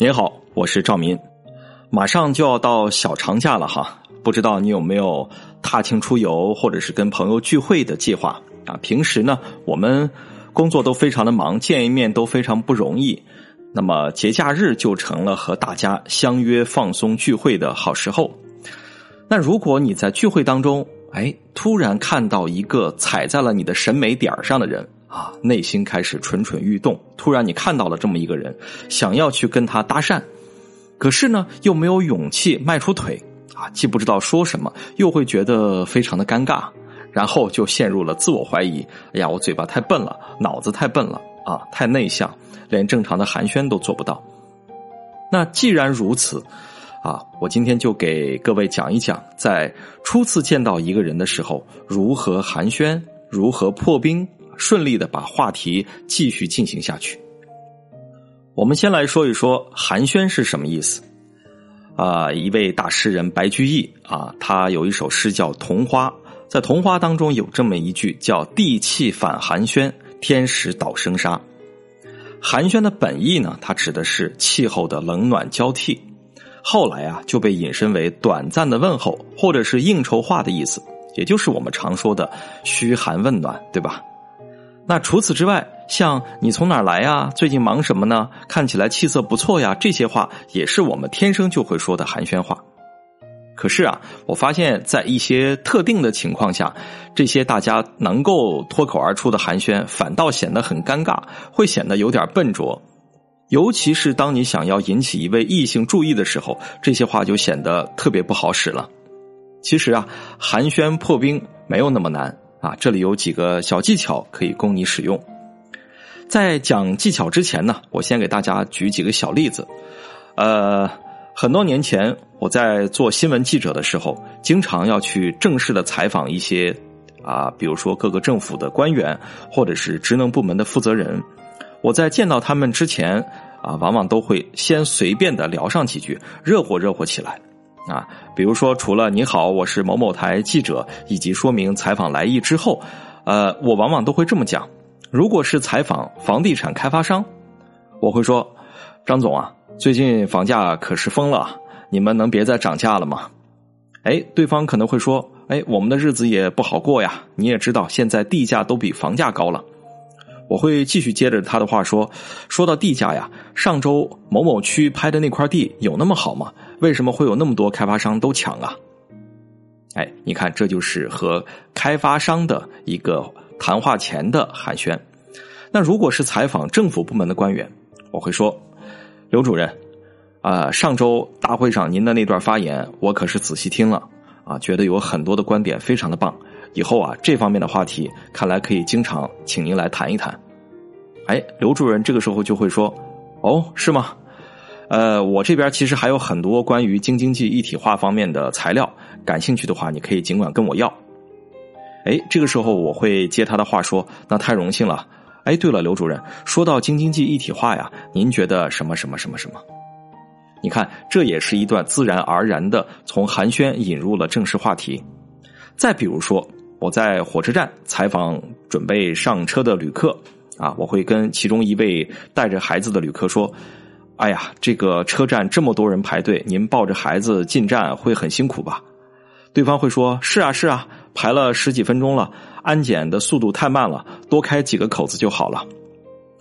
您好，我是赵民。马上就要到小长假了哈，不知道你有没有踏青出游或者是跟朋友聚会的计划啊？平时呢，我们工作都非常的忙，见一面都非常不容易。那么节假日就成了和大家相约放松聚会的好时候。那如果你在聚会当中，哎，突然看到一个踩在了你的审美点上的人。啊，内心开始蠢蠢欲动。突然，你看到了这么一个人，想要去跟他搭讪，可是呢，又没有勇气迈出腿。啊，既不知道说什么，又会觉得非常的尴尬，然后就陷入了自我怀疑。哎呀，我嘴巴太笨了，脑子太笨了啊，太内向，连正常的寒暄都做不到。那既然如此，啊，我今天就给各位讲一讲，在初次见到一个人的时候，如何寒暄，如何破冰。顺利的把话题继续进行下去。我们先来说一说寒暄是什么意思啊？一位大诗人白居易啊，他有一首诗叫《桐花》。在《桐花》当中有这么一句叫“地气反寒暄，天时倒生杀”。寒暄的本意呢，它指的是气候的冷暖交替。后来啊，就被引申为短暂的问候，或者是应酬话的意思，也就是我们常说的嘘寒问暖，对吧？那除此之外，像你从哪儿来呀？最近忙什么呢？看起来气色不错呀。这些话也是我们天生就会说的寒暄话。可是啊，我发现，在一些特定的情况下，这些大家能够脱口而出的寒暄，反倒显得很尴尬，会显得有点笨拙。尤其是当你想要引起一位异性注意的时候，这些话就显得特别不好使了。其实啊，寒暄破冰没有那么难。啊，这里有几个小技巧可以供你使用。在讲技巧之前呢，我先给大家举几个小例子。呃，很多年前我在做新闻记者的时候，经常要去正式的采访一些啊，比如说各个政府的官员或者是职能部门的负责人。我在见到他们之前啊，往往都会先随便的聊上几句，热火热火起来。啊，比如说，除了“你好，我是某某台记者”以及说明采访来意之后，呃，我往往都会这么讲：如果是采访房地产开发商，我会说：“张总啊，最近房价可是疯了，你们能别再涨价了吗？”哎，对方可能会说：“哎，我们的日子也不好过呀，你也知道，现在地价都比房价高了。”我会继续接着他的话说：“说到地价呀，上周某某区拍的那块地有那么好吗？”为什么会有那么多开发商都抢啊？哎，你看，这就是和开发商的一个谈话前的寒暄。那如果是采访政府部门的官员，我会说：“刘主任，啊，上周大会上您的那段发言，我可是仔细听了啊，觉得有很多的观点非常的棒。以后啊，这方面的话题，看来可以经常请您来谈一谈。”哎，刘主任这个时候就会说：“哦，是吗？”呃，我这边其实还有很多关于京津冀一体化方面的材料，感兴趣的话，你可以尽管跟我要。哎，这个时候我会接他的话说：“那太荣幸了。”哎，对了，刘主任，说到京津冀一体化呀，您觉得什么什么什么什么？你看，这也是一段自然而然的从寒暄引入了正式话题。再比如说，我在火车站采访准备上车的旅客啊，我会跟其中一位带着孩子的旅客说。哎呀，这个车站这么多人排队，您抱着孩子进站会很辛苦吧？对方会说：“是啊，是啊，排了十几分钟了，安检的速度太慢了，多开几个口子就好了。”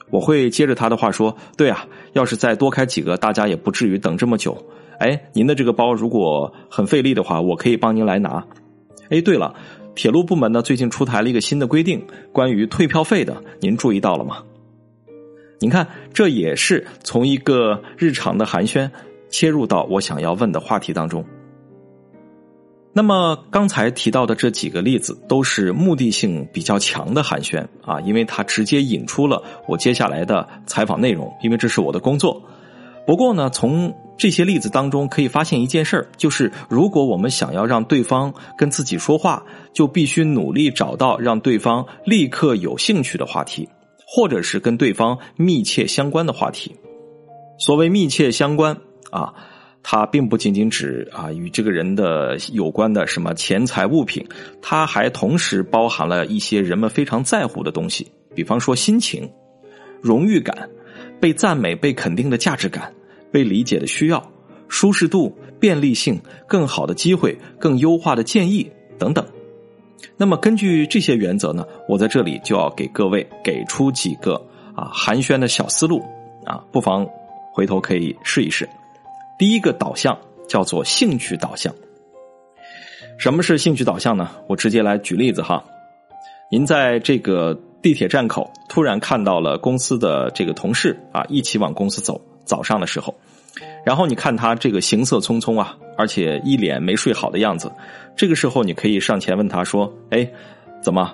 我会接着他的话说：“对啊，要是再多开几个，大家也不至于等这么久。哎，您的这个包如果很费力的话，我可以帮您来拿。哎，对了，铁路部门呢最近出台了一个新的规定，关于退票费的，您注意到了吗？”您看，这也是从一个日常的寒暄切入到我想要问的话题当中。那么刚才提到的这几个例子都是目的性比较强的寒暄啊，因为它直接引出了我接下来的采访内容，因为这是我的工作。不过呢，从这些例子当中可以发现一件事儿，就是如果我们想要让对方跟自己说话，就必须努力找到让对方立刻有兴趣的话题。或者是跟对方密切相关的话题。所谓密切相关啊，它并不仅仅指啊与这个人的有关的什么钱财物品，它还同时包含了一些人们非常在乎的东西，比方说心情、荣誉感、被赞美、被肯定的价值感、被理解的需要、舒适度、便利性、更好的机会、更优化的建议等等。那么根据这些原则呢，我在这里就要给各位给出几个啊寒暄的小思路啊，不妨回头可以试一试。第一个导向叫做兴趣导向。什么是兴趣导向呢？我直接来举例子哈。您在这个地铁站口突然看到了公司的这个同事啊，一起往公司走，早上的时候，然后你看他这个行色匆匆啊，而且一脸没睡好的样子。这个时候你可以上前问他说：“哎，怎么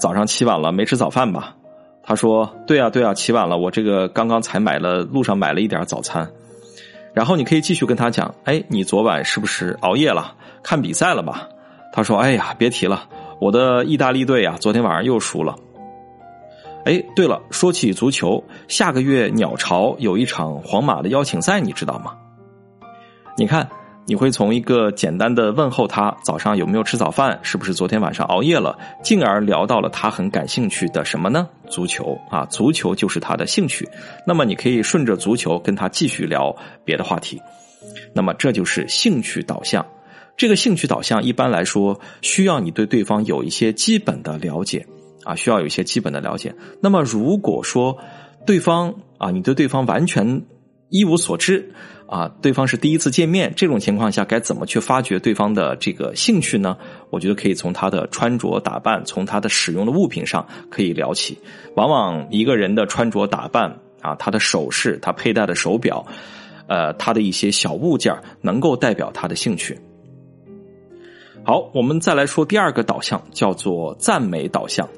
早上起晚了没吃早饭吧？”他说：“对啊，对啊，起晚了，我这个刚刚才买了路上买了一点早餐。”然后你可以继续跟他讲：“哎，你昨晚是不是熬夜了？”看比赛了吧？他说：“哎呀，别提了，我的意大利队啊，昨天晚上又输了。”哎，对了，说起足球，下个月鸟巢有一场皇马的邀请赛，你知道吗？你看，你会从一个简单的问候他早上有没有吃早饭，是不是昨天晚上熬夜了，进而聊到了他很感兴趣的什么呢？足球啊，足球就是他的兴趣。那么你可以顺着足球跟他继续聊别的话题。那么这就是兴趣导向。这个兴趣导向一般来说需要你对对方有一些基本的了解啊，需要有一些基本的了解。那么如果说对方啊，你对对方完全一无所知啊，对方是第一次见面，这种情况下该怎么去发掘对方的这个兴趣呢？我觉得可以从他的穿着打扮，从他的使用的物品上可以聊起。往往一个人的穿着打扮啊，他的首饰，他佩戴的手表，呃，他的一些小物件能够代表他的兴趣。好，我们再来说第二个导向，叫做赞美导向。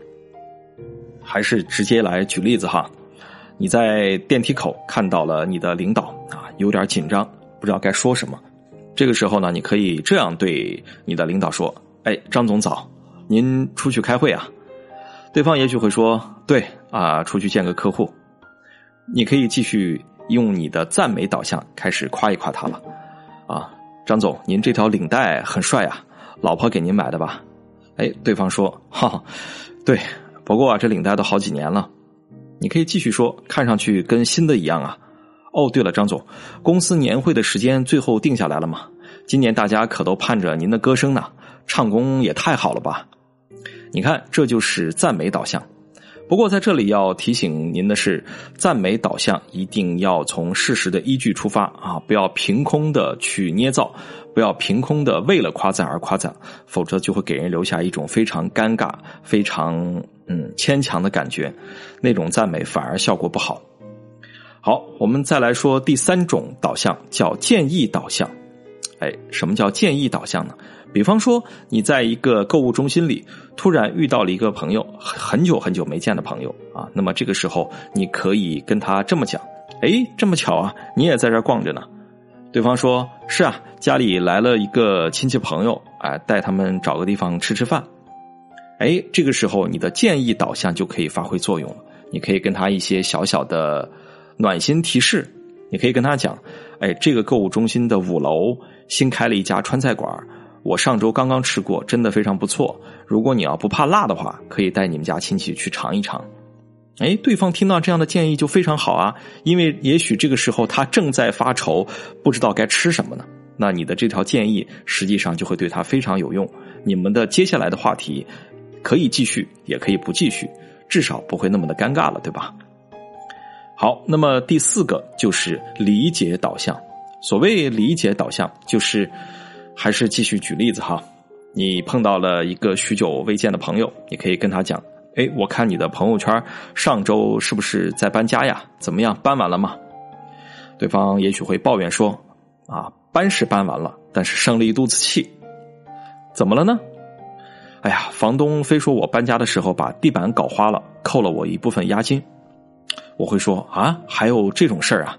还是直接来举例子哈。你在电梯口看到了你的领导啊，有点紧张，不知道该说什么。这个时候呢，你可以这样对你的领导说：“哎，张总早，您出去开会啊？”对方也许会说：“对啊，出去见个客户。”你可以继续用你的赞美导向开始夸一夸他了。啊，张总，您这条领带很帅啊。老婆给您买的吧？哎，对方说：“哈，对，不过啊，这领带都好几年了。”你可以继续说：“看上去跟新的一样啊。”哦，对了，张总，公司年会的时间最后定下来了吗？今年大家可都盼着您的歌声呢，唱功也太好了吧！你看，这就是赞美导向。不过在这里要提醒您的是，赞美导向一定要从事实的依据出发啊，不要凭空的去捏造，不要凭空的为了夸赞而夸赞，否则就会给人留下一种非常尴尬、非常嗯牵强的感觉，那种赞美反而效果不好。好，我们再来说第三种导向，叫建议导向。哎，什么叫建议导向呢？比方说，你在一个购物中心里突然遇到了一个朋友，很久很久没见的朋友啊，那么这个时候你可以跟他这么讲：“哎，这么巧啊，你也在这逛着呢。”对方说：“是啊，家里来了一个亲戚朋友，哎，带他们找个地方吃吃饭。”哎，这个时候你的建议导向就可以发挥作用了，你可以跟他一些小小的暖心提示，你可以跟他讲：“哎，这个购物中心的五楼新开了一家川菜馆。”我上周刚刚吃过，真的非常不错。如果你要不怕辣的话，可以带你们家亲戚去尝一尝。哎，对方听到这样的建议就非常好啊，因为也许这个时候他正在发愁，不知道该吃什么呢。那你的这条建议实际上就会对他非常有用。你们的接下来的话题可以继续，也可以不继续，至少不会那么的尴尬了，对吧？好，那么第四个就是理解导向。所谓理解导向，就是。还是继续举例子哈，你碰到了一个许久未见的朋友，你可以跟他讲：“哎，我看你的朋友圈，上周是不是在搬家呀？怎么样，搬完了吗？”对方也许会抱怨说：“啊，搬是搬完了，但是生了一肚子气，怎么了呢？”哎呀，房东非说我搬家的时候把地板搞花了，扣了我一部分押金。我会说：“啊，还有这种事儿啊？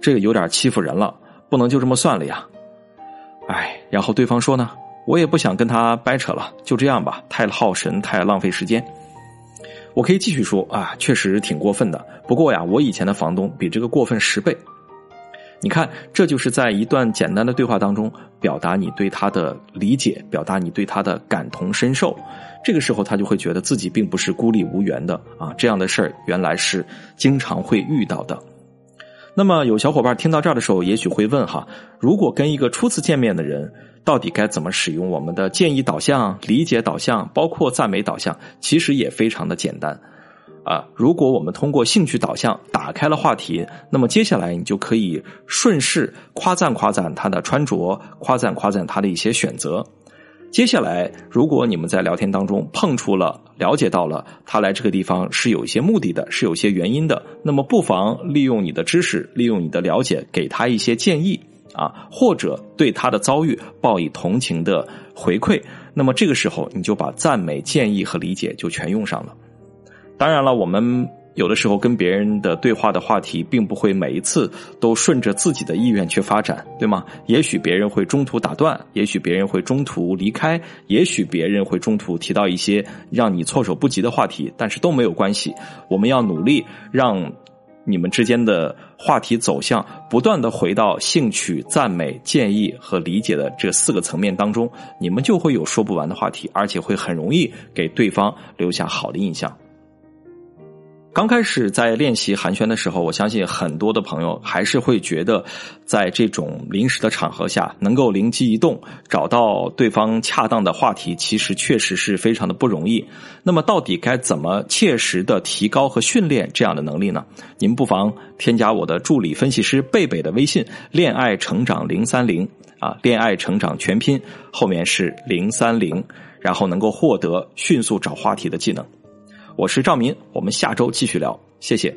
这个有点欺负人了，不能就这么算了呀。”哎，然后对方说呢，我也不想跟他掰扯了，就这样吧，太耗神，太浪费时间。我可以继续说啊，确实挺过分的。不过呀，我以前的房东比这个过分十倍。你看，这就是在一段简单的对话当中，表达你对他的理解，表达你对他的感同身受。这个时候，他就会觉得自己并不是孤立无援的啊，这样的事儿原来是经常会遇到的。那么有小伙伴听到这儿的时候，也许会问哈：如果跟一个初次见面的人，到底该怎么使用我们的建议导向、理解导向，包括赞美导向？其实也非常的简单啊。如果我们通过兴趣导向打开了话题，那么接下来你就可以顺势夸赞夸赞他的穿着，夸赞夸赞他的一些选择。接下来，如果你们在聊天当中碰出了、了解到了他来这个地方是有一些目的的，是有些原因的，那么不妨利用你的知识，利用你的了解，给他一些建议啊，或者对他的遭遇报以同情的回馈。那么这个时候，你就把赞美、建议和理解就全用上了。当然了，我们。有的时候跟别人的对话的话题，并不会每一次都顺着自己的意愿去发展，对吗？也许别人会中途打断，也许别人会中途离开，也许别人会中途提到一些让你措手不及的话题，但是都没有关系。我们要努力让你们之间的话题走向不断的回到兴趣、赞美、建议和理解的这四个层面当中，你们就会有说不完的话题，而且会很容易给对方留下好的印象。刚开始在练习寒暄的时候，我相信很多的朋友还是会觉得，在这种临时的场合下，能够灵机一动找到对方恰当的话题，其实确实是非常的不容易。那么，到底该怎么切实的提高和训练这样的能力呢？您不妨添加我的助理分析师贝贝的微信“恋爱成长零三零”啊，“恋爱成长”全拼后面是零三零，然后能够获得迅速找话题的技能。我是赵明，我们下周继续聊，谢谢。